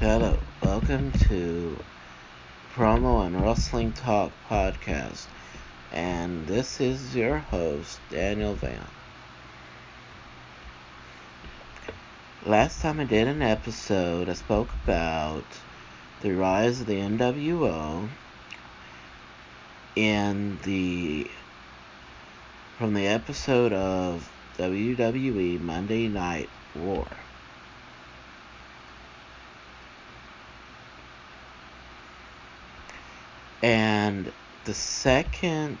Hello, welcome to Promo and Wrestling Talk podcast, and this is your host, Daniel Van. Last time I did an episode, I spoke about the rise of the NWO in the from the episode of WWE Monday Night War. And the second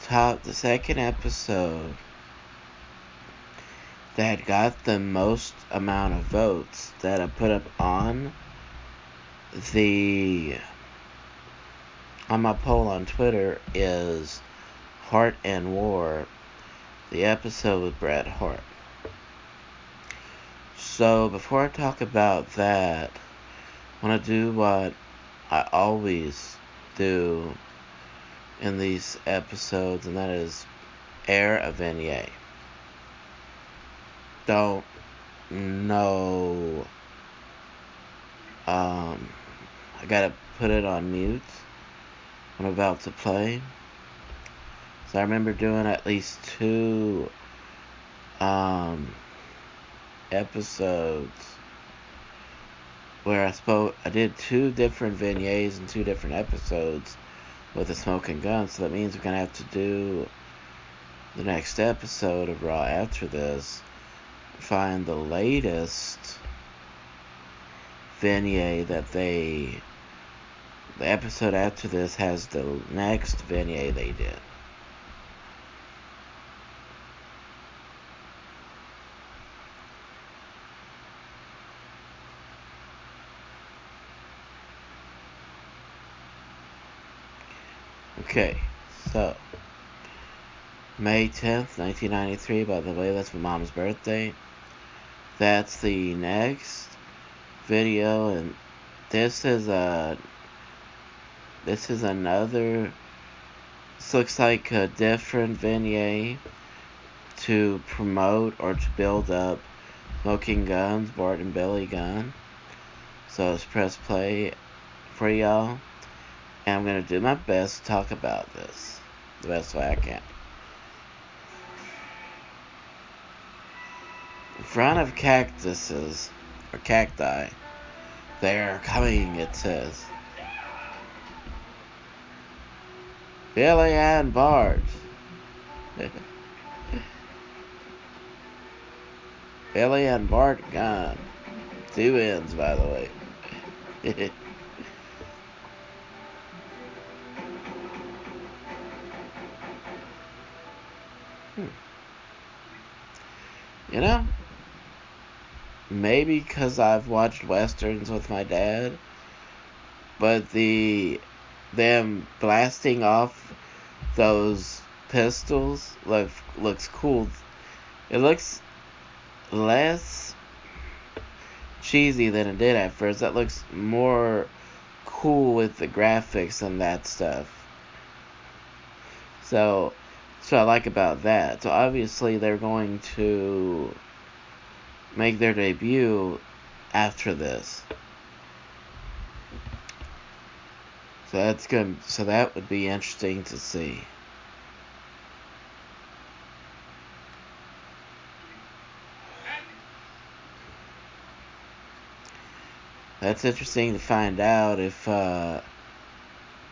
top the second episode that got the most amount of votes that I put up on the on my poll on Twitter is Hart and War, the episode with Bret Hart. So before I talk about that, want to do what I always do in these episodes, and that is air a vignette. Don't know. Um, I gotta put it on mute. I'm about to play. So I remember doing at least two um, episodes where I spoke. I did two different vignettes and two different episodes with the smoking gun. So that means we're gonna have to do the next episode of Raw after this. Find the latest vignette that they. The episode after this has the next vignette they did. Okay, so May 10th, 1993, by the way, that's my mom's birthday. That's the next video, and this is a this is another. This looks like a different vignette to promote or to build up Smoking Gunns, Bart and Billy Gunn. So let's press play for y'all. And I'm going to do my best to talk about this the best way I can. In front of cactuses, or cacti, they're coming, it says. Billy and Bart. Billy and Bart Gunn. Two ends, by the way. Hmm. You know, maybe because I've watched westerns with my dad, but the them blasting off those pistols look looks cool. It looks less cheesy than it did at first. That looks more cool with the graphics and that stuff. So so I like about that. So obviously they're going to make their debut after this. So that's good. So that would be interesting to see. That's interesting to find out if uh,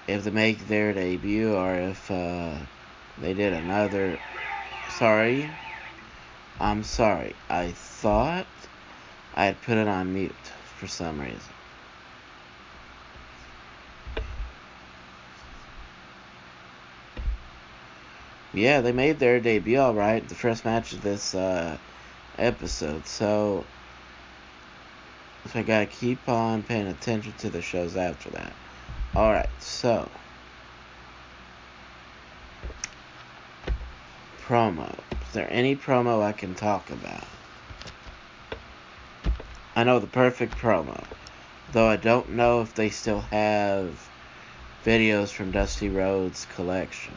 if they make their debut or if uh, they did another. Sorry. I'm sorry. I thought I had put it on mute for some reason. Yeah, they made their debut alright, the first match of this uh, episode, so, so I gotta keep on paying attention to the shows after that. Alright, so. Promo. Is there any promo I can talk about? I know the perfect promo, though I don't know if they still have videos from Dusty Rhodes' collection.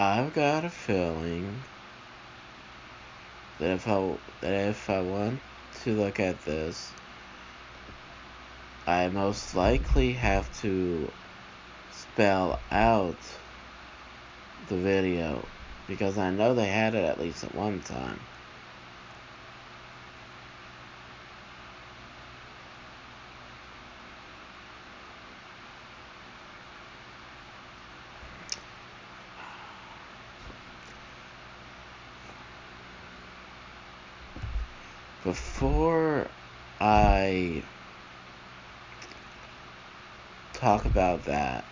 I've got a feeling that if I that if I want to look at this, I most likely have to spell out the video because I know they had it at least at one time. Before I talk about that,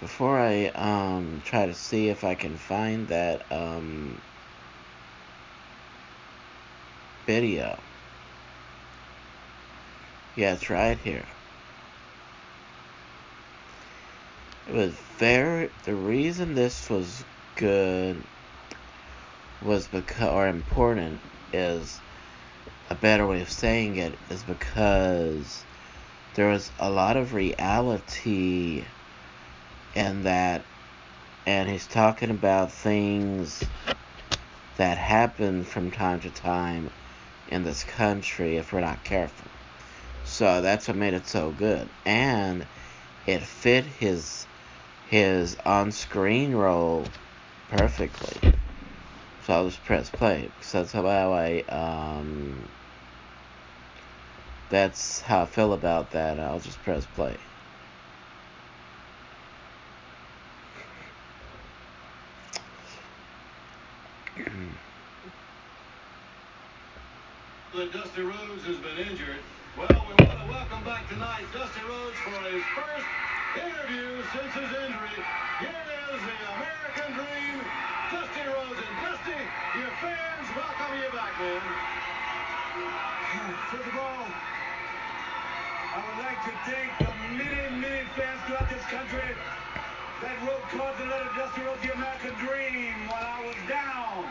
before I um, try to see if I can find that um, video, yeah, it's right here. It was very, the reason this was good was because, or important, is a better way of saying it, is because there was a lot of reality in that, and he's talking about things that happen from time to time in this country if we're not careful. So that's what made it so good. And it fit his his on-screen role perfectly. So I'll just press play because that's how I um that's how I feel about that. I'll just press play. Country that wrote cards and letters Dusty Rhodes, the American Dream, while I was down.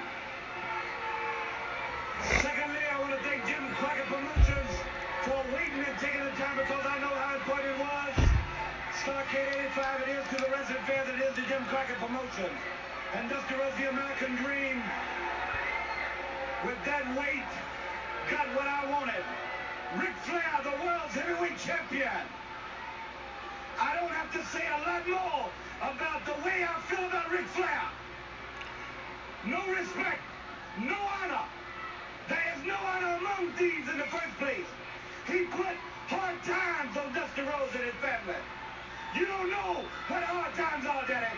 Secondly, I want to thank Jim Crockett Promotions for waiting and taking the time because I know how important it was. Starrcade 85 it is to the wrestling fans, it is to Jim Crockett Promotions. And Dusty Rhodes, the American Dream, with that weight, got what I wanted. Ric Flair, the world's heavyweight champion. I don't have to say a lot more about the way I feel about Ric Flair. No respect, no honor. There is no honor among thieves in the first place. He put hard times on Dusty Rhodes and his family. You don't know what hard times are, Daddy.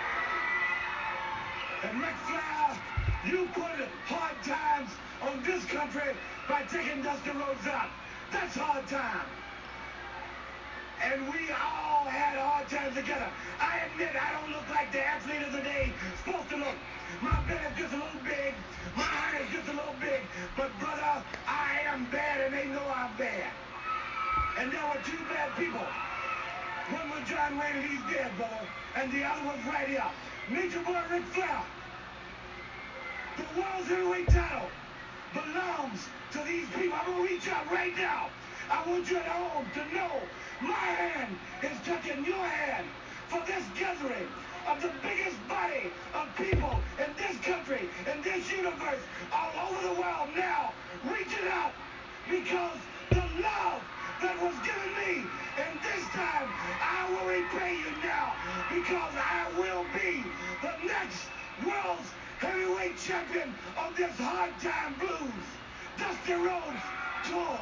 And Ric Flair, you put hard times on this country by taking Dusty Rhodes out. That's hard time. And we all had hard times together. I admit I don't look like the athlete of the day supposed to look. My belly's just a little big. My heart is just a little big. But brother, I am bad and they know I'm bad. And there were two bad people. One was John Wayne and he's dead, brother. And the other was right here. Nature Boy Ric Flair. The world's heavyweight title belongs to these people. I'm gonna reach out right now. I want you at home to know my hand is touching your hand for this gathering of the biggest body of people in this country, in this universe, all over the world now. Reach it out because the love that was given me, and this time I will repay you now because I will be the next world's heavyweight champion of this hard time blues. Dusty Rhodes Tour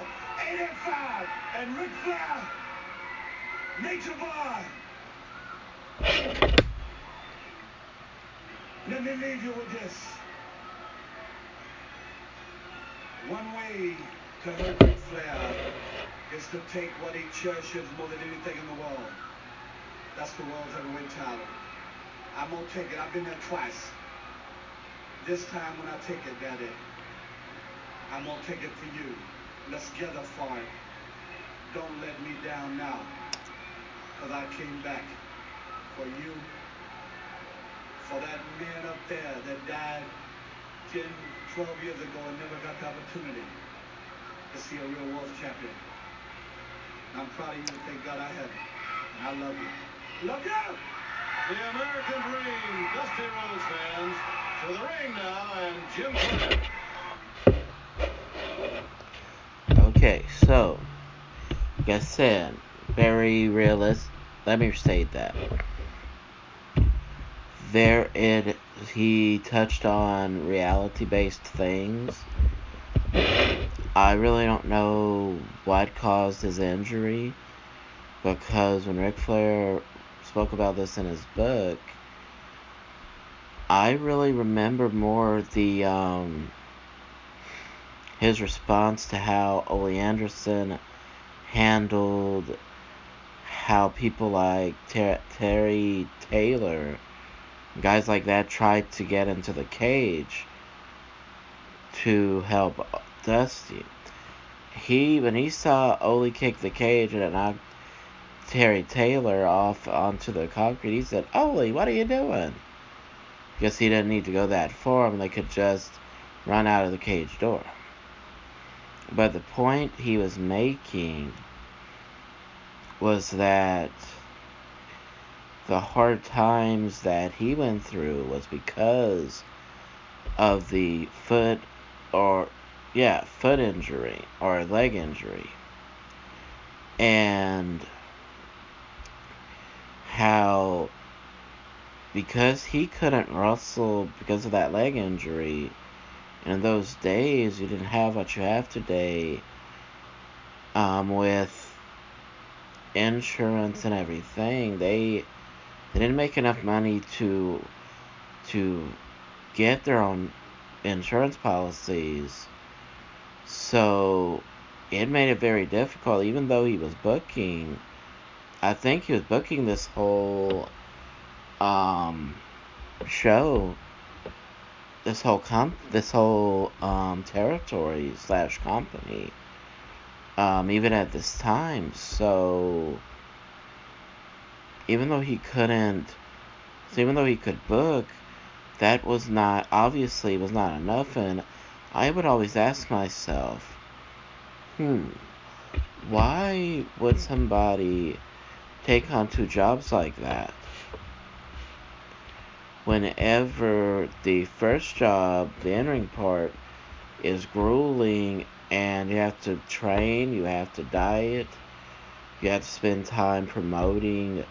85 and Ric Flair, Nature Boy. Let me leave you with this. One way to hurt Ric Flair is to take what he cherishes more than anything in the world. That's the world's heavyweight title. I'm gonna take it. I've been there twice. This time when I take it, Daddy, I'm gonna take it for you. Let's gather for it. Don't let me down now. Cause I came back for you, for that man up there that died 10, 12 years ago and never got the opportunity to see a real world champion. And I'm proud of you. Thank God I have you. And I love you. Love you! The American Dream, Dusty Rhodes fans, to the ring now, and Jim Cornette. Okay, so, like I said, very realistic. Let me state that. There, it he touched on reality-based things. I really don't know what caused his injury because when Ric Flair spoke about this in his book, I really remember more the um, his response to how Ole Anderson handled how people like Ter- Terry Taylor, guys like that, tried to get into the cage to help Dusty. He when he saw Ole kick the cage and it knocked Terry Taylor off onto the concrete, he said, "Ole, what are you doing?" Because he didn't need to go that far, and they could just run out of the cage door. But the point he was making was that the hard times that he went through was because of the foot or yeah, foot injury or leg injury. And how because he couldn't wrestle because of that leg injury, and in those days you didn't have what you have today um, with insurance and everything. They they didn't make enough money to to get their own insurance policies. So it made it very difficult, even though he was booking. I think he was booking this whole um, show, this whole comp, this whole um, territory slash company, um, even at this time. So even though he couldn't, so even though he could book, that was not obviously was not enough. And I would always ask myself, hmm, why would somebody take on two jobs like that? whenever the first job, the entering part, is grueling and you have to train, you have to diet, you have to spend time promoting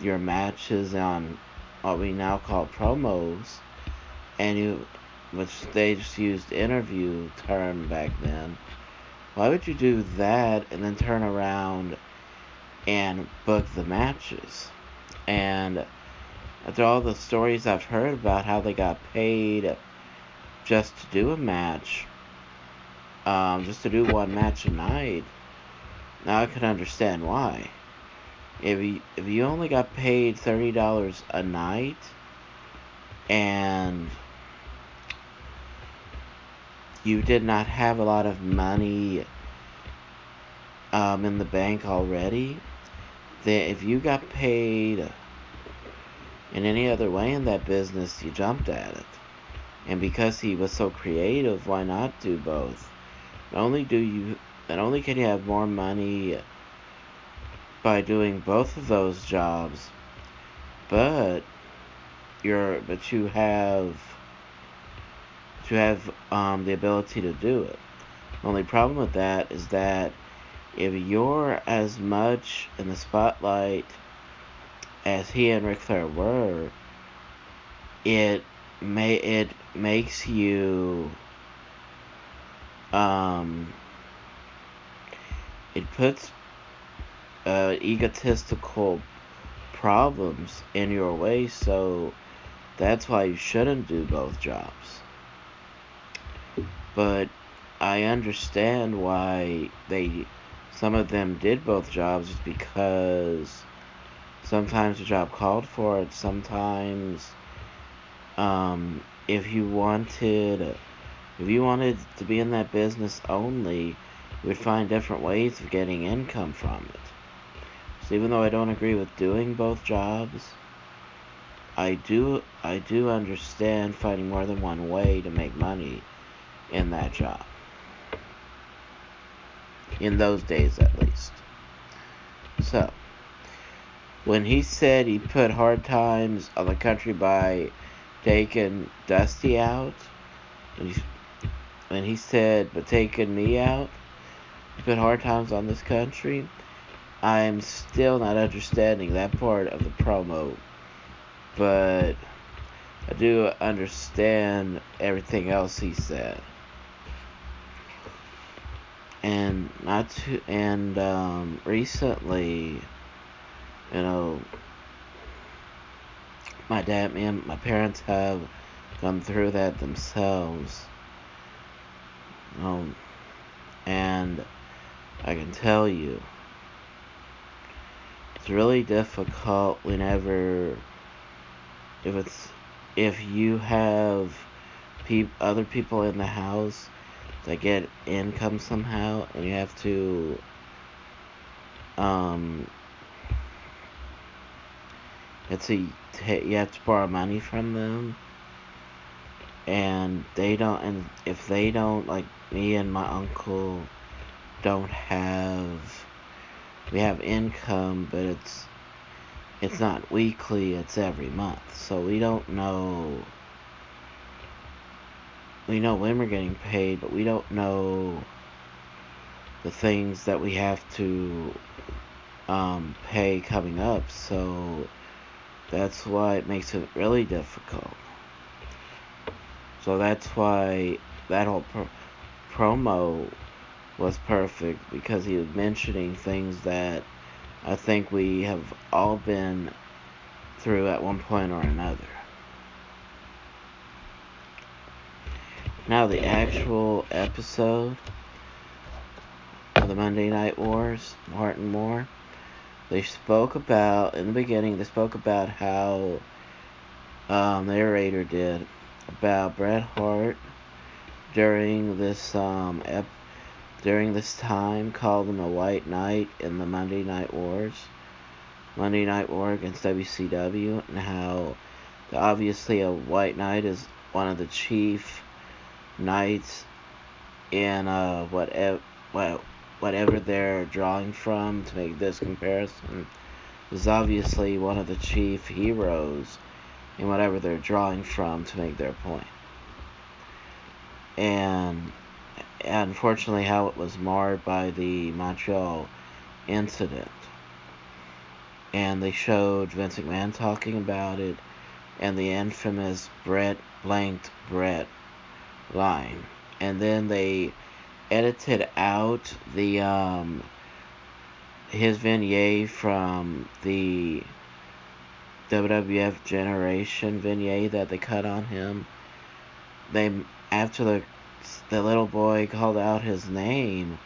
your matches on what we now call promos, and you, which they just used interview term back then. Why would you do that and then turn around and book the matches? And after all the stories I've heard about how they got paid just to do a match, um, just to do one match a night, now I can understand why. If you if you only got paid thirty dollars a night, and you did not have a lot of money um, in the bank already, then if you got paid in any other way in that business, you jumped at it. And because he was so creative, why not do both? Not only do you, not only can you have more money by doing both of those jobs, but you're, but you have, to have um, the ability to do it. The only problem with that is that if you're as much in the spotlight as he and Ric Flair were, it may it makes you um it puts uh, egotistical problems in your way so that's why you shouldn't do both jobs but i understand why they some of them did both jobs because Sometimes the job called for it. Sometimes, um, if you wanted, if you wanted to be in that business only, you would find different ways of getting income from it. So even though I don't agree with doing both jobs, I do I do understand finding more than one way to make money in that job. In those days at least. So when he said he put hard times on the country by taking Dusty out, and he, when he said but taking me out, he put hard times on this country. I'm still not understanding that part of the promo, but I do understand everything else he said. And not to, and um, recently, you know, my dad and my parents have gone through that themselves. Um, and I can tell you, it's really difficult whenever if it's if you have peop, other people in the house that get income somehow and you have to um it's a you have to borrow money from them and they don't and if they don't like me and my uncle don't have we have income, but it's it's not weekly, it's every month. So we don't know we know when we're getting paid, but we don't know the things that we have to um, pay coming up. So that's why it makes it really difficult. So that's why that whole pro- promo was perfect because he was mentioning things that I think we have all been through at one point or another. Now, the actual episode of the Monday Night Wars, Martin Moore, they spoke about, in the beginning, they spoke about how um, the narrator did about Bret Hart during this um, ep- during this time called him a white knight in the Monday Night Wars. Monday Night War against WCW, and how obviously a white knight is one of the chief knights in uh, whatever, whatever they're drawing from to make this comparison. Is obviously one of the chief heroes in whatever they're drawing from to make their point. And unfortunately how it was marred by the Montreal incident. And they showed Vince McMahon talking about it and the infamous Bret blanked Bret line. And then they edited out the um his vignette from the WWF Generation vignette that they cut on him. They after the the little boy called out his name,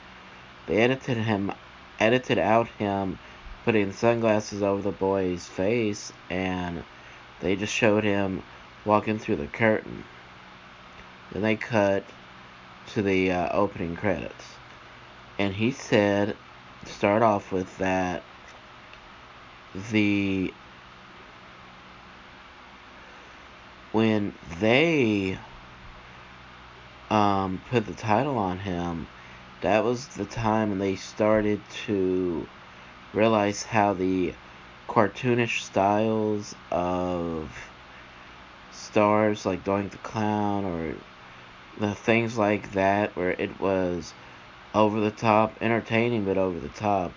they edited him, edited out him putting sunglasses over the boy's face, and they just showed him walking through the curtain. Then they cut to the uh, opening credits. And he said, start off with, that the when they um, put the title on him, that was the time they started to realize how the cartoonish styles of stars like Doink the Clown or the things like that where it was over the top, entertaining but over the top,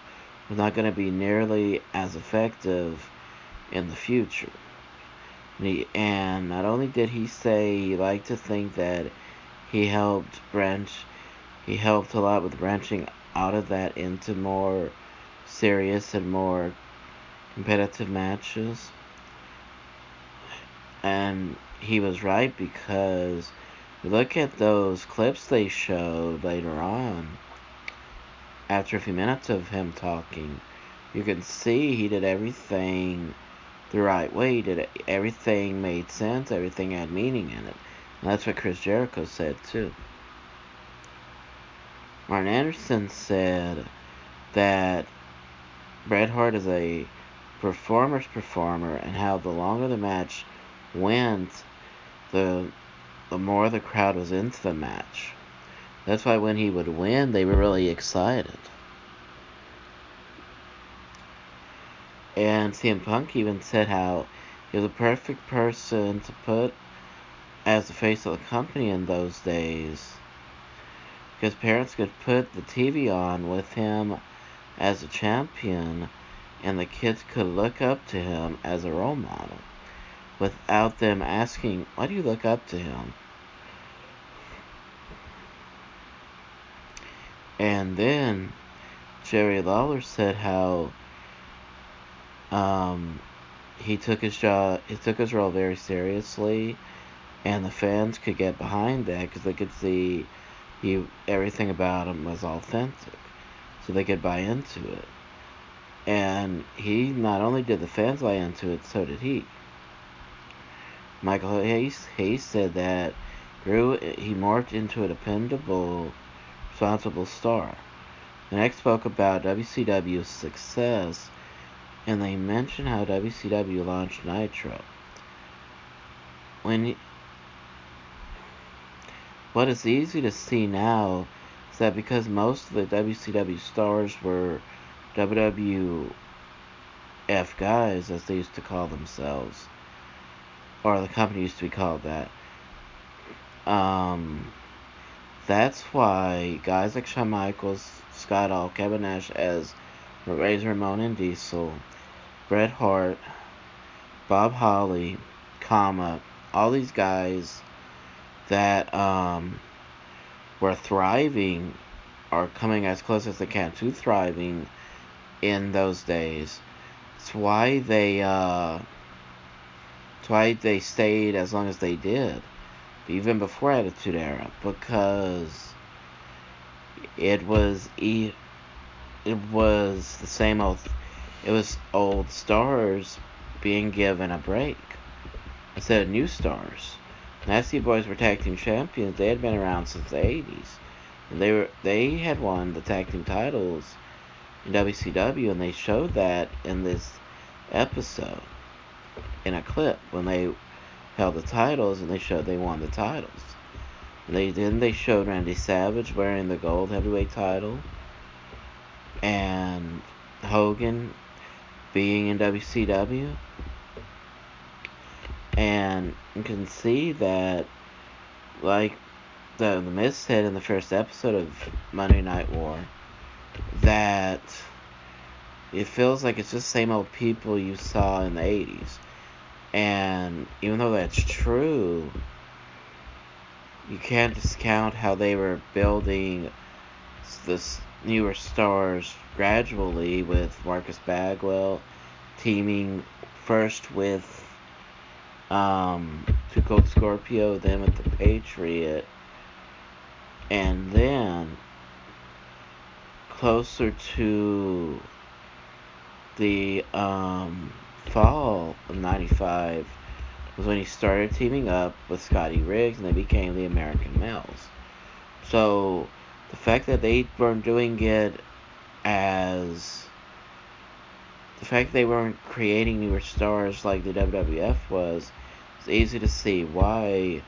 was not going to be nearly as effective in the future. And, not only did he say he liked to think that he helped branch he helped a lot with branching out of that into more serious and more competitive matches and he was right because look at those clips they showed later on after a few minutes of him talking you can see he did everything the right way. He did everything made sense. Everything had meaning in it. And that's what Chris Jericho said too. Martin Anderson said that Bret Hart is a performer's performer, and how the longer the match went, the the more the crowd was into the match. That's why when he would win, they were really excited. And CM Punk even said how he was a perfect person to put as the face of the company in those days. Because parents could put the TV on with him as a champion, and the kids could look up to him as a role model without them asking, Why do you look up to him? And then Jerry Lawler said how um, he took his job, he took his role very seriously, and the fans could get behind that because they could see he everything about him was authentic, so they could buy into it. And he not only did the fans buy into it, so did he. Michael Hayes, Hayes said that grew he morphed into a dependable responsible star. The next spoke about WCW's success, and they mentioned how WCW launched Nitro. When he, what is easy to see now is that because most of the WCW stars were WWF guys, as they used to call themselves, or the company used to be called that. Um, that's why guys like Shawn Michaels, Scott Hall, Kevin Nash as Razor Ramon and Diesel, Bret Hart, Bob Holly, comma, all these guys that um, were thriving are coming as close as they can to thriving in those days. It's why they uh, why they stayed as long as they did even before Attitude Era, because it was it was the same old it was old stars being given a break instead of new stars. Nasty Boys were tag team champions. They had been around since the 80s. And they were they had won the tag team titles in WCW and they showed that in this episode in a clip when they held the titles, and they showed they won the titles. They then they showed Randy Savage wearing the gold heavyweight title, and Hogan being in WCW, and you can see that, like the the Miz said in the first episode of Monday Night War, that it feels like it's just the same old people you saw in the 80s. And even though that's true, you can't discount how they were building this newer stars gradually with Marcus Bagwell teaming first with um, Two Cold Scorpio, then with the Patriot, and then closer to the um, fall of 95 was when he started teaming up with Scotty Riggs and they became the American Males. So the fact that they weren't doing it as the fact they weren't creating newer stars like the WWF was, it's easy to see why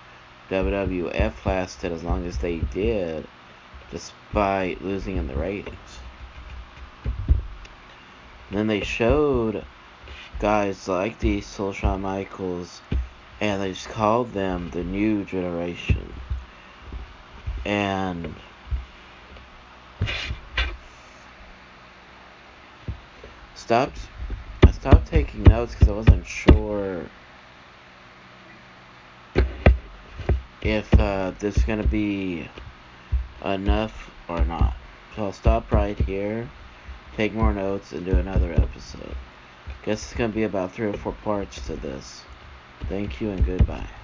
WWF lasted as long as they did, despite losing in the ratings. And then they showed guys like Diesel, Shawn Michaels, and they just called them the new generation. And stopped I stopped taking notes because I wasn't sure if uh, this is gonna be enough or not. So I'll stop right here, take more notes, and do another episode. Guess it's going to be about three or four parts to this. Thank you and goodbye.